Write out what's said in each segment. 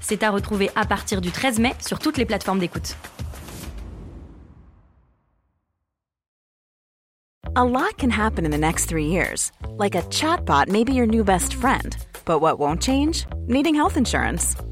C'est à retrouver à partir du 13 mai sur toutes les plateformes d'écoute. A lot can happen in the next three years. Like a chatbot may be your new best friend. But what won't change? Needing health insurance.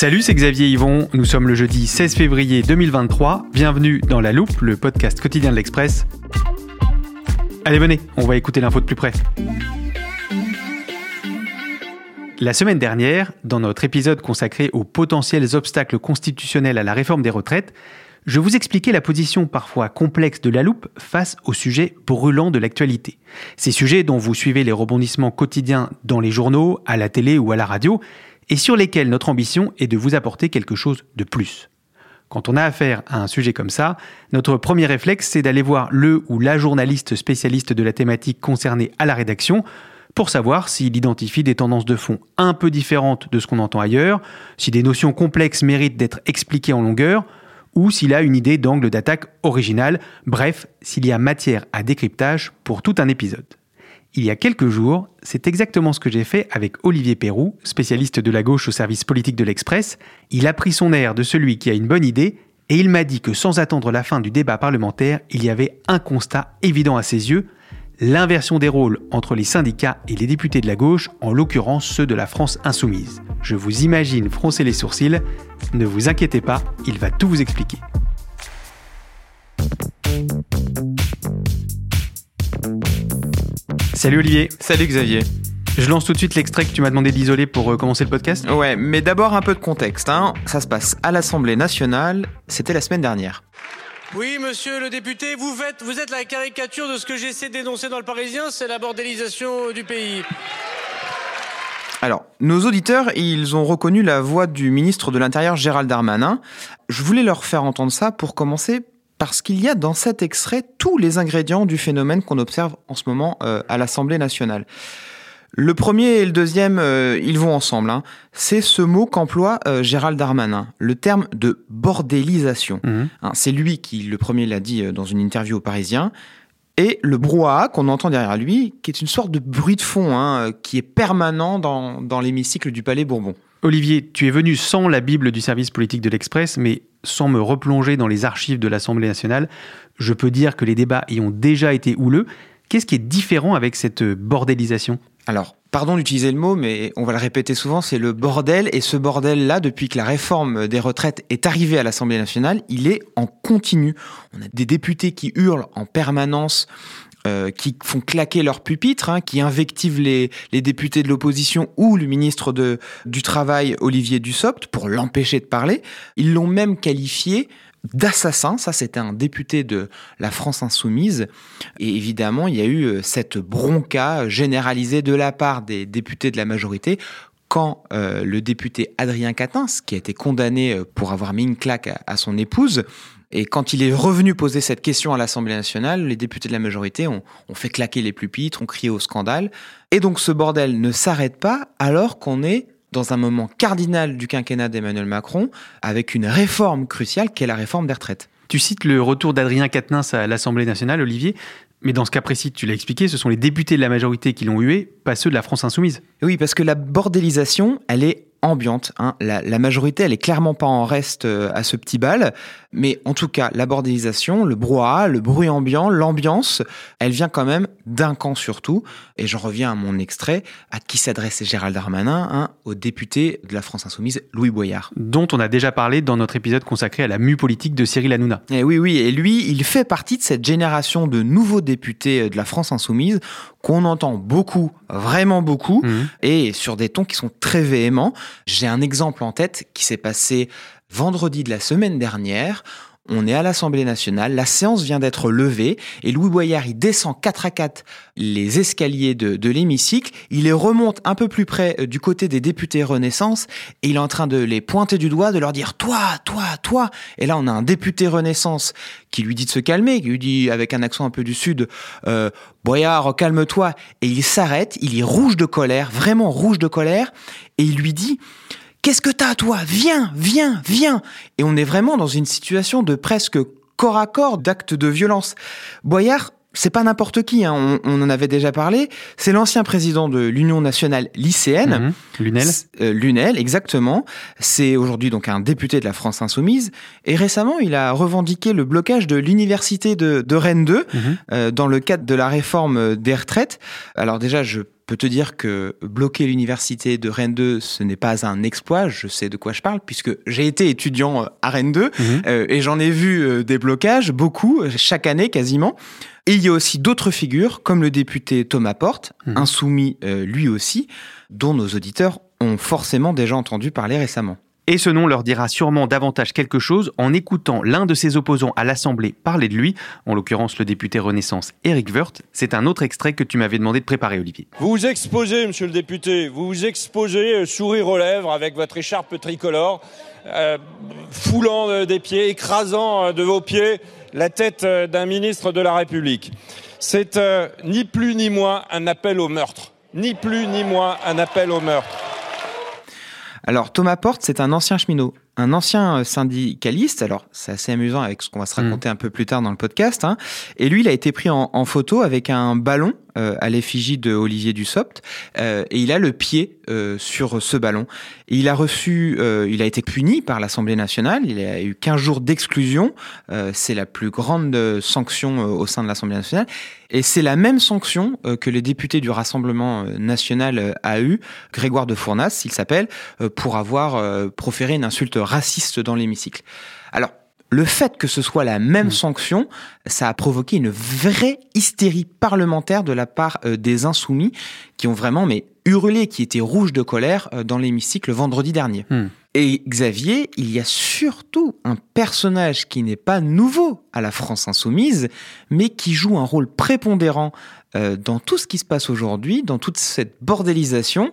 Salut, c'est Xavier Yvon. Nous sommes le jeudi 16 février 2023. Bienvenue dans La Loupe, le podcast quotidien de l'Express. Allez, venez, on va écouter l'info de plus près. La semaine dernière, dans notre épisode consacré aux potentiels obstacles constitutionnels à la réforme des retraites, je vous expliquais la position parfois complexe de la loupe face aux sujets brûlants de l'actualité. Ces sujets dont vous suivez les rebondissements quotidiens dans les journaux, à la télé ou à la radio, et sur lesquels notre ambition est de vous apporter quelque chose de plus. Quand on a affaire à un sujet comme ça, notre premier réflexe, c'est d'aller voir le ou la journaliste spécialiste de la thématique concernée à la rédaction pour savoir s'il identifie des tendances de fond un peu différentes de ce qu'on entend ailleurs, si des notions complexes méritent d'être expliquées en longueur, ou s'il a une idée d'angle d'attaque original, bref, s'il y a matière à décryptage pour tout un épisode. Il y a quelques jours, c'est exactement ce que j'ai fait avec Olivier Perrou, spécialiste de la gauche au service politique de l'Express. Il a pris son air de celui qui a une bonne idée et il m'a dit que sans attendre la fin du débat parlementaire, il y avait un constat évident à ses yeux, l'inversion des rôles entre les syndicats et les députés de la gauche, en l'occurrence ceux de la France insoumise. Je vous imagine froncer les sourcils, ne vous inquiétez pas, il va tout vous expliquer. Salut Olivier. Salut Xavier. Je lance tout de suite l'extrait que tu m'as demandé d'isoler pour euh, commencer le podcast. Ouais, mais d'abord un peu de contexte. Hein. Ça se passe à l'Assemblée nationale, c'était la semaine dernière. Oui, monsieur le député, vous êtes, vous êtes la caricature de ce que j'essaie dénoncer dans le Parisien, c'est la bordélisation du pays. Alors, nos auditeurs, ils ont reconnu la voix du ministre de l'Intérieur Gérald Darmanin. Je voulais leur faire entendre ça pour commencer parce qu'il y a dans cet extrait tous les ingrédients du phénomène qu'on observe en ce moment euh, à l'Assemblée nationale. Le premier et le deuxième, euh, ils vont ensemble. Hein. C'est ce mot qu'emploie euh, Gérald Darmanin, le terme de bordélisation. Mhm. Hein, c'est lui qui, le premier, l'a dit dans une interview au Parisien. Et le brouhaha qu'on entend derrière lui, qui est une sorte de bruit de fond, hein, qui est permanent dans, dans l'hémicycle du Palais Bourbon. Olivier, tu es venu sans la Bible du service politique de l'Express, mais sans me replonger dans les archives de l'Assemblée nationale, je peux dire que les débats y ont déjà été houleux. Qu'est-ce qui est différent avec cette bordélisation? Alors, pardon d'utiliser le mot, mais on va le répéter souvent, c'est le bordel. Et ce bordel-là, depuis que la réforme des retraites est arrivée à l'Assemblée nationale, il est en continu. On a des députés qui hurlent en permanence euh, qui font claquer leur pupitre, hein, qui invectivent les, les députés de l'opposition ou le ministre de, du Travail, Olivier Dussopt, pour l'empêcher de parler. Ils l'ont même qualifié d'assassin. Ça, c'était un député de la France insoumise. Et évidemment, il y a eu euh, cette bronca généralisée de la part des députés de la majorité quand euh, le député Adrien Quatennens, qui a été condamné euh, pour avoir mis une claque à, à son épouse, et quand il est revenu poser cette question à l'Assemblée nationale, les députés de la majorité ont, ont, fait claquer les pupitres, ont crié au scandale. Et donc ce bordel ne s'arrête pas alors qu'on est dans un moment cardinal du quinquennat d'Emmanuel Macron avec une réforme cruciale qui est la réforme des retraites. Tu cites le retour d'Adrien Quatennens à l'Assemblée nationale, Olivier. Mais dans ce cas précis, tu l'as expliqué, ce sont les députés de la majorité qui l'ont hué, pas ceux de la France insoumise. Oui, parce que la bordélisation, elle est ambiante. Hein. La, la, majorité, elle est clairement pas en reste euh, à ce petit bal. Mais en tout cas, la bordélisation, le brouhaha, le bruit ambiant, l'ambiance, elle vient quand même d'un camp surtout. Et j'en reviens à mon extrait, à qui s'adressait Gérald Darmanin, hein, au député de la France Insoumise, Louis Boyard. Dont on a déjà parlé dans notre épisode consacré à la mue politique de Cyril Hanouna. Et oui, oui, et lui, il fait partie de cette génération de nouveaux députés de la France Insoumise qu'on entend beaucoup, vraiment beaucoup, Mhm. et sur des tons qui sont très véhéments. J'ai un exemple en tête qui s'est passé vendredi de la semaine dernière. On est à l'Assemblée nationale, la séance vient d'être levée et Louis Boyard, il descend 4 à 4 les escaliers de, de l'hémicycle, il les remonte un peu plus près euh, du côté des députés Renaissance et il est en train de les pointer du doigt, de leur dire toi, toi, toi. Et là, on a un député Renaissance qui lui dit de se calmer, qui lui dit avec un accent un peu du sud, euh, Boyard, calme-toi. Et il s'arrête, il est rouge de colère, vraiment rouge de colère, et il lui dit Qu'est-ce que t'as, toi? Viens, viens, viens Et on est vraiment dans une situation de presque corps à corps, d'acte de violence. Boyard, c'est pas n'importe qui, hein, on, on en avait déjà parlé, c'est l'ancien président de l'Union nationale lycéenne. Mhm. Lunel euh, Lunel, exactement. C'est aujourd'hui donc un député de la France Insoumise. Et récemment, il a revendiqué le blocage de l'université de, de Rennes 2 Mhm. euh, dans le cadre de la réforme des retraites. Alors déjà, je peux te dire que bloquer l'université de Rennes 2, ce n'est pas un exploit. Je sais de quoi je parle puisque j'ai été étudiant euh, à Rennes 2 Mhm. euh, et j'en ai vu euh, des blocages, beaucoup, chaque année quasiment. Et il y a aussi d'autres figures, comme le député Thomas Porte, Mhm. insoumis euh, lui aussi, dont nos auditeurs ont forcément déjà entendu parler récemment. Et ce nom leur dira sûrement davantage quelque chose en écoutant l'un de ses opposants à l'Assemblée parler de lui, en l'occurrence le député Renaissance Éric Woerth. C'est un autre extrait que tu m'avais demandé de préparer, Olivier. Vous vous exposez, monsieur le député, vous vous exposez, euh, sourire aux lèvres, avec votre écharpe tricolore, euh, foulant euh, des pieds, écrasant de vos pieds la tête d'un ministre de la République. C'est ni plus ni moins un appel au meurtre. Ni plus ni moins un appel au meurtre. Alors Thomas Porte, c'est un ancien cheminot, un ancien euh, syndicaliste. Alors c'est assez amusant avec ce qu'on va se raconter un peu plus tard dans le podcast. hein. Et lui, il a été pris en, en photo avec un ballon euh, à l'effigie de Olivier Dussopt, euh, et il a le pied euh, sur ce ballon. Et il a reçu, euh, il a été puni par l'Assemblée nationale. Il a eu 15 jours d'exclusion. Euh, c'est la plus grande sanction euh, au sein de l'Assemblée nationale. Et c'est la même sanction que les députés du Rassemblement national a eu, Grégoire de Fournas, il s'appelle, pour avoir proféré une insulte raciste dans l'hémicycle. Alors, le fait que ce soit la même sanction, ça a provoqué une vraie hystérie parlementaire de la part euh, des insoumis qui ont vraiment mais hurlé, qui étaient rouges de colère euh, dans l'hémicycle vendredi dernier. Hmm. Et Xavier, il y a surtout un personnage qui n'est pas nouveau à la France insoumise, mais qui joue un rôle prépondérant euh, dans tout ce qui se passe aujourd'hui, dans toute cette bordélisation.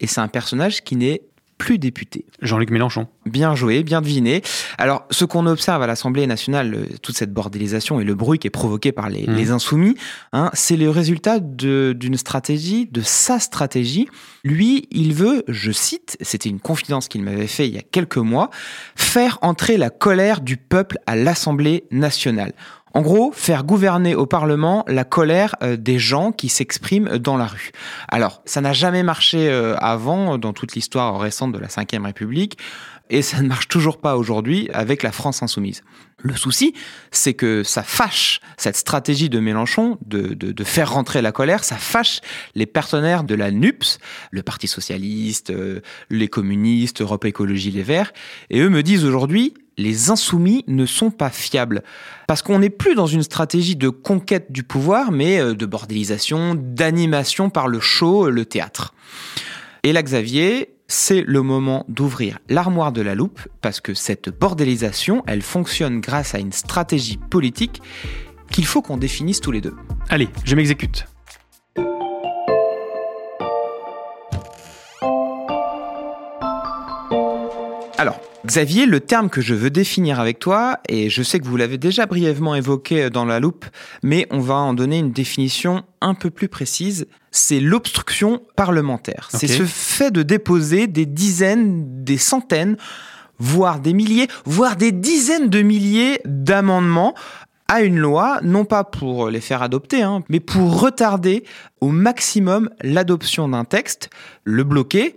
Et c'est un personnage qui n'est plus député. Jean-Luc Mélenchon. Bien joué, bien deviné. Alors, ce qu'on observe à l'Assemblée nationale, euh, toute cette bordélisation et le bruit qui est provoqué par les, les insoumis, hein, c'est le résultat d'une stratégie, de sa stratégie. Lui, il veut, je cite, c'était une confidence qu'il m'avait fait il y a quelques mois, faire entrer la colère du peuple à l'Assemblée nationale. En gros, faire gouverner au Parlement la colère euh, des gens qui s'expriment dans la rue. Alors, ça n'a jamais marché euh, avant euh, dans toute l'histoire récente de la Ve République et ça ne marche toujours pas aujourd'hui avec la France insoumise. Le souci, c'est que ça fâche cette stratégie de Mélenchon de, de, faire rentrer la colère, ça fâche les partenaires de la NUPS, le Parti socialiste, les communistes, Europe Écologie Les Verts, et eux me disent aujourd'hui, les insoumis ne sont pas fiables. Parce qu'on n'est plus dans une stratégie de conquête du pouvoir, mais euh, de bordélisation, d'animation par le show, le théâtre. Et là, Xavier, c'est le moment d'ouvrir l'armoire de la loupe, parce que cette bordélisation, elle fonctionne grâce à une stratégie politique qu'il faut qu'on définisse tous les deux. Allez, je m'exécute. Xavier, le terme que je veux définir avec toi, et je sais que vous l'avez déjà brièvement évoqué dans la loupe, mais on va en donner une définition un peu plus précise, c'est l'obstruction parlementaire. C'est ce fait de déposer des dizaines, des centaines, voire des milliers, voire des dizaines de milliers d'amendements à une loi, non pas pour les faire adopter, hein, mais pour retarder au maximum l'adoption d'un texte, le bloquer,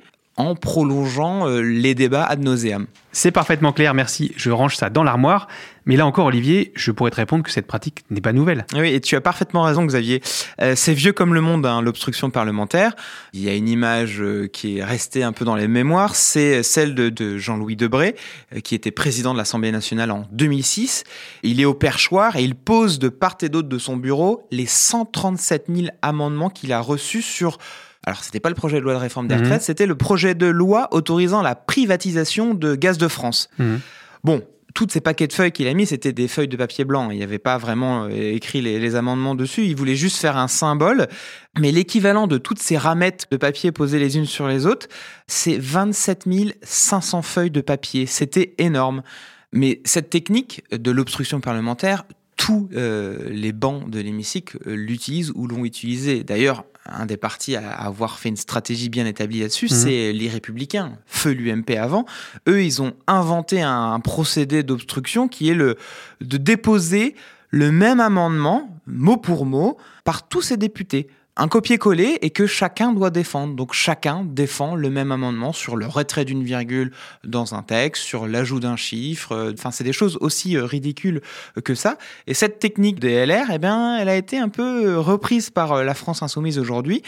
en prolongeant euh, les débats ad nauseam. C'est parfaitement clair, merci. Je range ça dans l'armoire. Mais là encore, Olivier, je pourrais te répondre que cette pratique n'est pas nouvelle. Oui, et tu as parfaitement raison, Xavier. Euh, c'est vieux comme le monde, hein, l'obstruction parlementaire. Il y a une image euh, qui est restée un peu dans les mémoires, c'est celle de, de Jean-Louis Debré, euh, qui était président de l'Assemblée nationale en 2006. Il est au perchoir et il pose de part et d'autre de son bureau les 137 000 amendements qu'il a reçus sur alors, c'était pas le projet de loi de réforme des Mhm. retraites, c'était le projet de loi autorisant la privatisation de Gaz de France. Mhm. Bon, toutes ces paquets de feuilles qu'il a mis, c'était des feuilles de papier blanc. Il n'y avait pas vraiment euh, écrit les, les amendements dessus. Il voulait juste faire un symbole. Mais l'équivalent de toutes ces ramettes de papier posées les unes sur les autres, c'est 27 500 feuilles de papier. C'était énorme. Mais cette technique de l'obstruction parlementaire, tous euh, les bancs de l'hémicycle euh, l'utilisent ou l'ont utilisé. D'ailleurs, un des partis à avoir fait une stratégie bien établie là-dessus, Mhm. c'est les Républicains, feu l'UMP avant. Eux, ils ont inventé un, un procédé d'obstruction qui est le de déposer le même amendement, mot pour mot, par tous ces députés. Un copier-coller et que chacun doit défendre. Donc chacun défend le même amendement sur le retrait d'une virgule dans un texte, sur l'ajout d'un chiffre. euh, Enfin, c'est des choses aussi euh, ridicules que ça. Et cette technique des LR, eh bien, elle a été un peu euh, reprise par la France insoumise aujourd'hui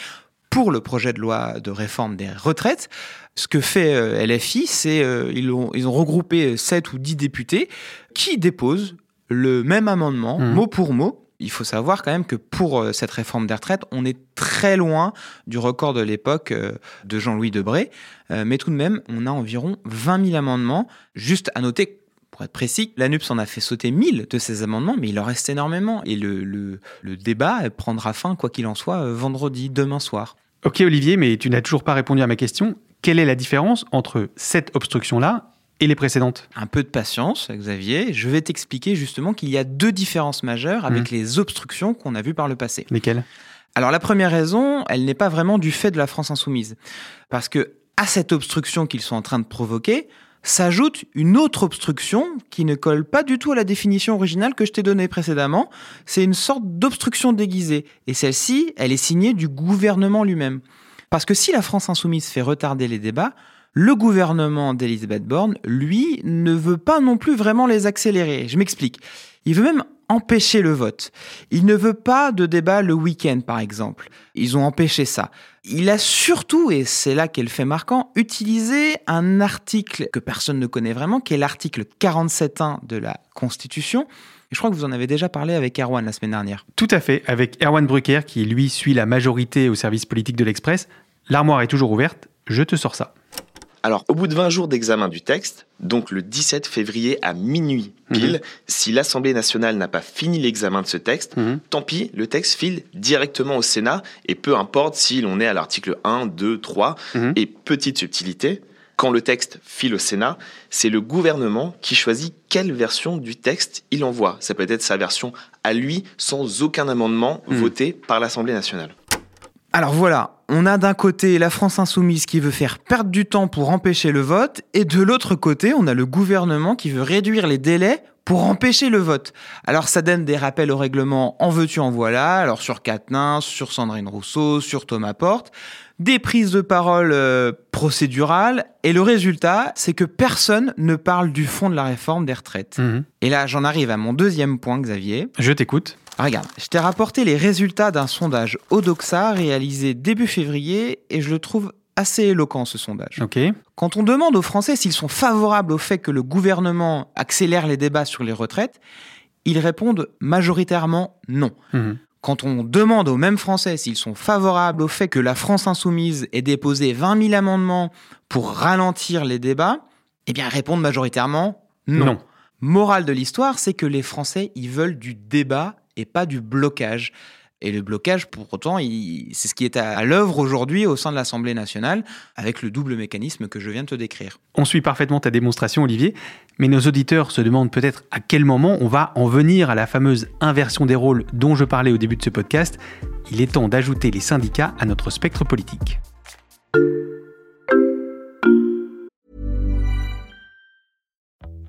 pour le projet de loi de réforme des retraites. Ce que fait LFI, c'est ils, ont, ils ont regroupé 7 ou 10 députés qui déposent le même amendement, Mhm. mot pour mot. Il faut savoir quand même que pour euh, cette réforme des retraites, on est très loin du record de l'époque euh, de Jean-Louis Debré. Euh, mais tout de même, on a environ 20 000 amendements. Juste à noter pour être précis, l'ANUPS en a fait sauter 1000 de ces amendements, mais il en reste énormément. Et le, le, débat prendra fin, quoi qu'il en soit, vendredi, demain soir. Ok Olivier, mais tu n'as toujours pas répondu à ma question. Quelle est la différence entre cette obstruction-là et les précédentes Un peu de patience, Xavier. Je vais t'expliquer justement qu'il y a deux différences majeures avec les obstructions qu'on a vues par le passé. Lesquelles? Alors la première raison, elle n'est pas vraiment du fait de la France insoumise. Parce que à cette obstruction qu'ils sont en train de provoquer, s'ajoute une autre obstruction qui ne colle pas du tout à la définition originale que je t'ai donnée précédemment. C'est une sorte d'obstruction déguisée. Et celle-ci, elle est signée du gouvernement lui-même. Parce que si la France insoumise fait retarder les débats, le gouvernement d'Elisabeth Borne, lui, ne veut pas non plus vraiment les accélérer. Je m'explique. Il veut même empêcher le vote. Il ne veut pas de débat le week-end, par exemple. Ils ont empêché ça. Il a surtout, et c'est là qu'est le fait marquant, utilisé un article que personne ne connaît vraiment, qui est l'article 47.1 de la Constitution. Je crois que vous en avez déjà parlé avec Erwan la semaine dernière. Tout à fait, avec Erwan Brucker qui lui suit la majorité au service politique de l'Express. L'armoire est toujours ouverte, je te sors ça. Alors, au bout de 20 jours d'examen du texte, donc le 17 février à minuit pile, si l'Assemblée nationale n'a pas fini l'examen de ce texte, Mhm. tant pis, le texte file directement au Sénat, et peu importe si l'on est à l'article 1, 2, 3, Mhm. et petite subtilité, quand le texte file au Sénat, c'est le gouvernement qui choisit quelle version du texte il envoie. Ça peut être sa version à lui, sans aucun amendement Mhm. voté par l'Assemblée nationale. Alors voilà, on a d'un côté la France insoumise qui veut faire perdre du temps pour empêcher le vote, et de l'autre côté, on a le gouvernement qui veut réduire les délais pour empêcher le vote. Alors ça donne des rappels au règlement en veux-tu en voilà, alors sur Quatennens, sur Sandrine Rousseau, sur Thomas Porte, des prises de parole euh, procédurales, et le résultat, c'est que personne ne parle du fond de la réforme des retraites. Mhm. Et là, j'en arrive à mon deuxième point, Xavier. Je t'écoute. Regarde, je t'ai rapporté les résultats d'un sondage Odoxa réalisé début février et je le trouve assez éloquent ce sondage. Ok. Quand on demande aux Français s'ils sont favorables au fait que le gouvernement accélère les débats sur les retraites, ils répondent majoritairement non. Mhm. Quand on demande aux mêmes Français s'ils sont favorables au fait que la France insoumise ait déposé 20 000 amendements pour ralentir les débats, eh bien ils répondent majoritairement non. Non. Morale de l'histoire, c'est que les Français, ils veulent du débat et pas du blocage. Et le blocage, pour autant, c'est ce qui est à l'œuvre aujourd'hui au sein de l'Assemblée nationale, avec le double mécanisme que je viens de te décrire. On suit parfaitement ta démonstration, Olivier, mais nos auditeurs se demandent peut-être à quel moment on va en venir à la fameuse inversion des rôles dont je parlais au début de ce podcast. Il est temps d'ajouter les syndicats à notre spectre politique.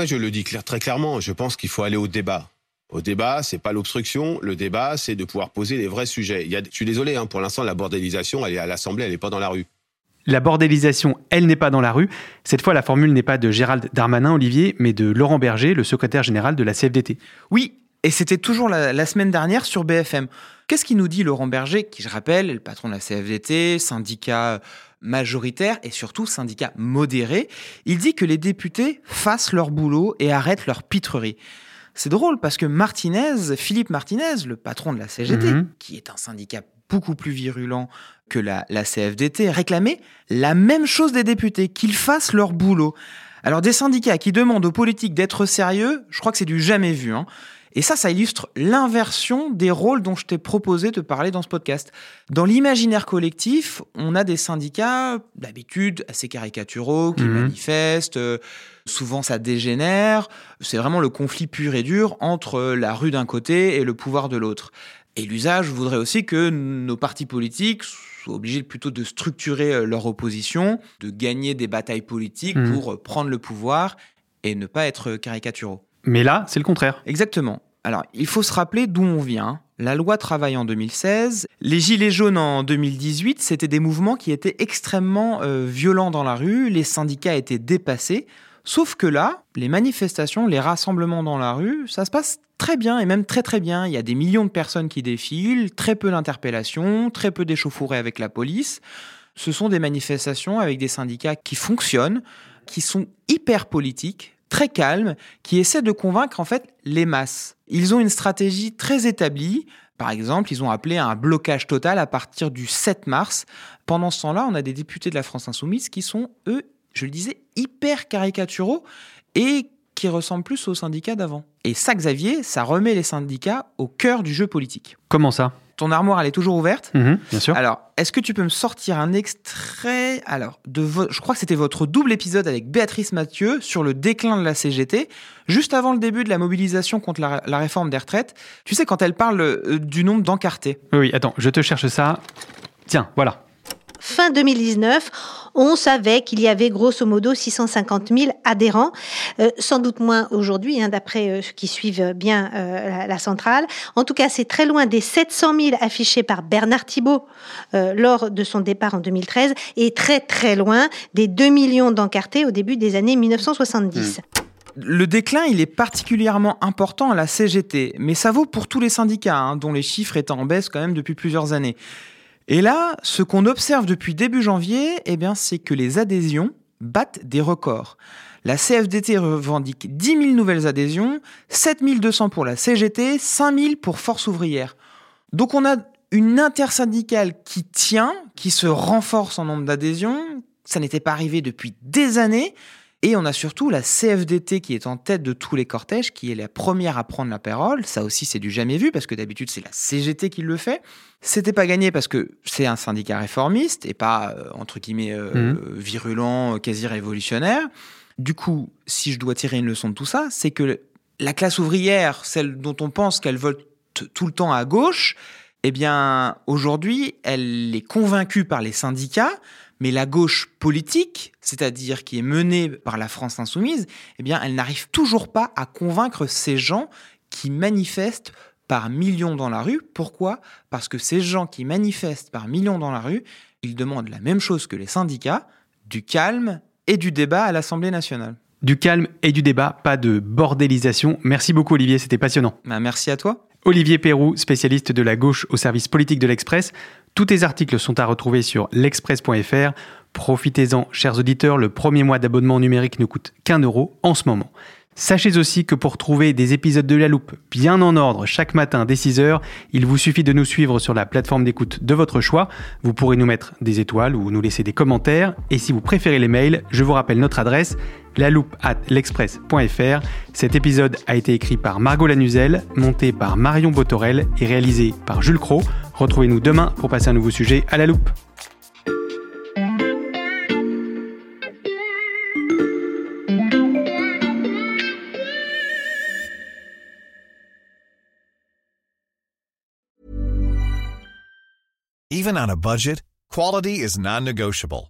Moi, je le dis clair, très clairement, je pense qu'il faut aller au débat. Au débat, c'est pas l'obstruction. Le débat, c'est de pouvoir poser les vrais sujets. Il y a, je suis désolé, hein, pour l'instant, la bordélisation, elle est à l'Assemblée, elle n'est pas dans la rue. La bordélisation, elle n'est pas dans la rue. Cette fois, la formule n'est pas de Gérald Darmanin, Olivier, mais de Laurent Berger, le secrétaire général de la CFDT. Oui, et c'était toujours la, la, semaine dernière sur BFM. Qu'est-ce qu'il nous dit Laurent Berger, qui, je rappelle, est le patron de la CFDT, syndicat majoritaire et surtout syndicat modéré Il dit que les députés fassent leur boulot et arrêtent leur pitrerie. C'est drôle parce que Martinez, Philippe Martinez, le patron de la CGT, mmh. qui est un syndicat beaucoup plus virulent que la, la CFDT, réclamait la même chose des députés, qu'ils fassent leur boulot. Alors des syndicats qui demandent aux politiques d'être sérieux, je crois que c'est du jamais vu. Hein. Et ça, ça illustre l'inversion des rôles dont je t'ai proposé de parler dans ce podcast. Dans l'imaginaire collectif, on a des syndicats, d'habitude, assez caricaturaux, qui mmh. manifestent. Euh, souvent, ça dégénère. C'est vraiment le conflit pur et dur entre la rue d'un côté et le pouvoir de l'autre. Et l'usage voudrait aussi que nos partis politiques soient obligés plutôt de structurer euh, leur opposition, de gagner des batailles politiques mmh. pour euh, prendre le pouvoir et ne pas être caricaturaux. Mais là, c'est le contraire. Exactement. Alors, il faut se rappeler d'où on vient. La loi travail en 2016, les gilets jaunes en 2018, c'était des mouvements qui étaient extrêmement euh, violents dans la rue, les syndicats étaient dépassés. Sauf que là, les manifestations, les rassemblements dans la rue, ça se passe très bien et même très très bien. Il y a des millions de personnes qui défilent, très peu d'interpellations, très peu d'échauffourées avec la police. Ce sont des manifestations avec des syndicats qui fonctionnent, qui sont hyper politiques, très calmes, qui essaient de convaincre en fait les masses. Ils ont une stratégie très établie. Par exemple, ils ont appelé à un blocage total à partir du 7 mars. Pendant ce temps-là, on a des députés de la France insoumise qui sont, eux, je le disais, hyper caricaturaux et qui ressemblent plus aux syndicats d'avant. Et ça, Xavier, ça remet les syndicats au cœur du jeu politique. Comment ça? Ton armoire, elle est toujours ouverte. Mmh, bien sûr. Alors, est-ce que tu peux me sortir un extrait? Alors, de je crois que c'était votre double épisode avec Béatrice Mathieu sur le déclin de la CGT, juste avant le début de la mobilisation contre la, la réforme des retraites. Tu sais, quand elle parle euh, du nombre d'encartés. Oui, oui, attends, je te cherche ça. Tiens, voilà fin 2019, on savait qu'il y avait grosso modo 650 000 adhérents, euh, sans doute moins aujourd'hui, hein, d'après euh, ceux qui suivent bien euh, la, centrale. En tout cas, c'est très loin des 700 000 affichés par Bernard Thibault lors de son départ en 2013, et très très loin des 2 millions d'encartés au début des années 1970. Mmh. Le déclin, il est particulièrement important à la CGT, mais ça vaut pour tous les syndicats, hein, dont les chiffres étaient en baisse quand même depuis plusieurs années. Et là, ce qu'on observe depuis début janvier, eh c'est que les adhésions battent des records. La CFDT revendique 10 000 nouvelles adhésions, 7 200 pour la CGT, 5 000 pour Force ouvrière. Donc on a une intersyndicale qui tient, qui se renforce en nombre d'adhésions. Ça n'était pas arrivé depuis des années. Et on a surtout la CFDT qui est en tête de tous les cortèges, qui est la première à prendre la parole. Ça aussi, c'est du jamais vu, parce que d'habitude, c'est la CGT qui le fait. C'était pas gagné parce que c'est un syndicat réformiste et pas, euh, entre guillemets, euh, mmh. virulent, quasi révolutionnaire. Du coup, si je dois tirer une leçon de tout ça, c'est que la classe ouvrière, celle dont on pense qu'elle vote tout le temps à gauche, eh bien, aujourd'hui, elle est convaincue par les syndicats, mais la gauche politique, c'est-à-dire qui est menée par la France insoumise, eh bien, elle n'arrive toujours pas à convaincre ces gens qui manifestent par millions dans la rue. Pourquoi? Parce que ces gens qui manifestent par millions dans la rue, ils demandent la même chose que les syndicats, du calme et du débat à l'Assemblée nationale. Du calme et du débat, pas de bordélisation. Merci beaucoup Olivier, c'était passionnant. Bah, merci à toi. Olivier Perrou, spécialiste de la gauche au service politique de l'Express. Tous tes articles sont à retrouver sur l'express.fr. Profitez-en, chers auditeurs, le premier mois d'abonnement numérique ne coûte qu'un euro en ce moment. Sachez aussi que pour trouver des épisodes de La Loupe bien en ordre chaque matin dès 6h, il vous suffit de nous suivre sur la plateforme d'écoute de votre choix. Vous pourrez nous mettre des étoiles ou nous laisser des commentaires. Et si vous préférez les mails, je vous rappelle notre adresse la loupe at l'express.fr. Cet épisode a été écrit par Margot Lanuzel, monté par Marion Botorel et réalisé par Jules Cro. Retrouvez-nous demain pour passer un nouveau sujet à la loupe. Even on a budget, quality is non-negotiable.